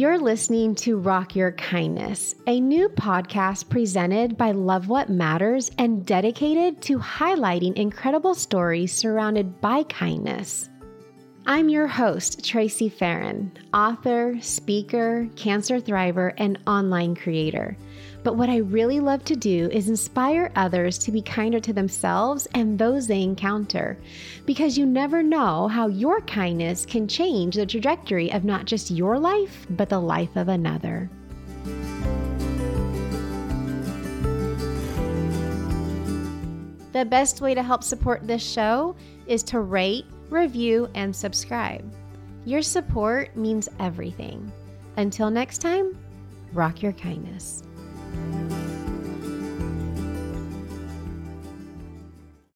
You're listening to Rock Your Kindness, a new podcast presented by Love What Matters and dedicated to highlighting incredible stories surrounded by kindness. I'm your host, Tracy Farron, author, speaker, cancer thriver, and online creator. But what I really love to do is inspire others to be kinder to themselves and those they encounter. Because you never know how your kindness can change the trajectory of not just your life, but the life of another. The best way to help support this show is to rate, review, and subscribe. Your support means everything. Until next time, rock your kindness.